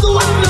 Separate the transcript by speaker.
Speaker 1: the one